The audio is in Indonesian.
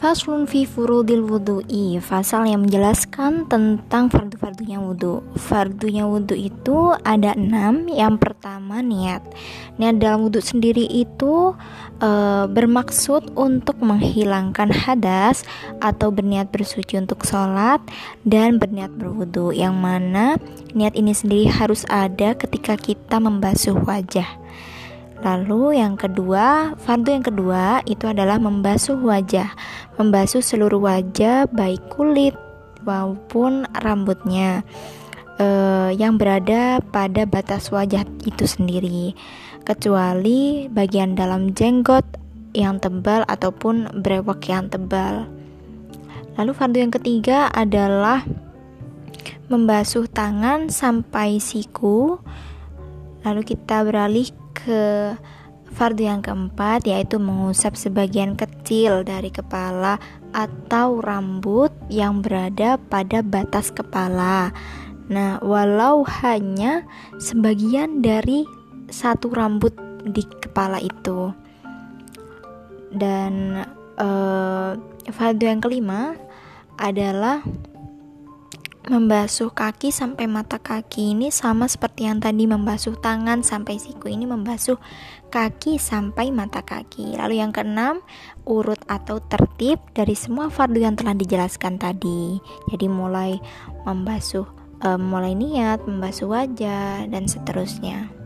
Faslun fi furudil wudu'i. Fasal yang menjelaskan tentang fardu-fardunya wudhu Fardunya wudhu itu ada enam. Yang pertama niat. Niat dalam wudhu sendiri itu e, Bermaksud untuk menghilangkan hadas Atau berniat bersuci untuk sholat Dan berniat berwudhu Yang mana niat ini sendiri harus ada ketika kita membasuh wajah Lalu yang kedua, fardu yang kedua itu adalah membasuh wajah. Membasuh seluruh wajah baik kulit maupun rambutnya eh, yang berada pada batas wajah itu sendiri. Kecuali bagian dalam jenggot yang tebal ataupun brewok yang tebal. Lalu fardu yang ketiga adalah membasuh tangan sampai siku. Lalu kita beralih ke fardu yang keempat yaitu mengusap sebagian kecil dari kepala atau rambut yang berada pada batas kepala. Nah, walau hanya sebagian dari satu rambut di kepala itu. Dan uh, fardu yang kelima adalah membasuh kaki sampai mata kaki ini sama seperti yang tadi membasuh tangan sampai siku ini membasuh kaki sampai mata kaki. Lalu yang keenam, urut atau tertib dari semua fardu yang telah dijelaskan tadi. Jadi mulai membasuh uh, mulai niat, membasuh wajah dan seterusnya.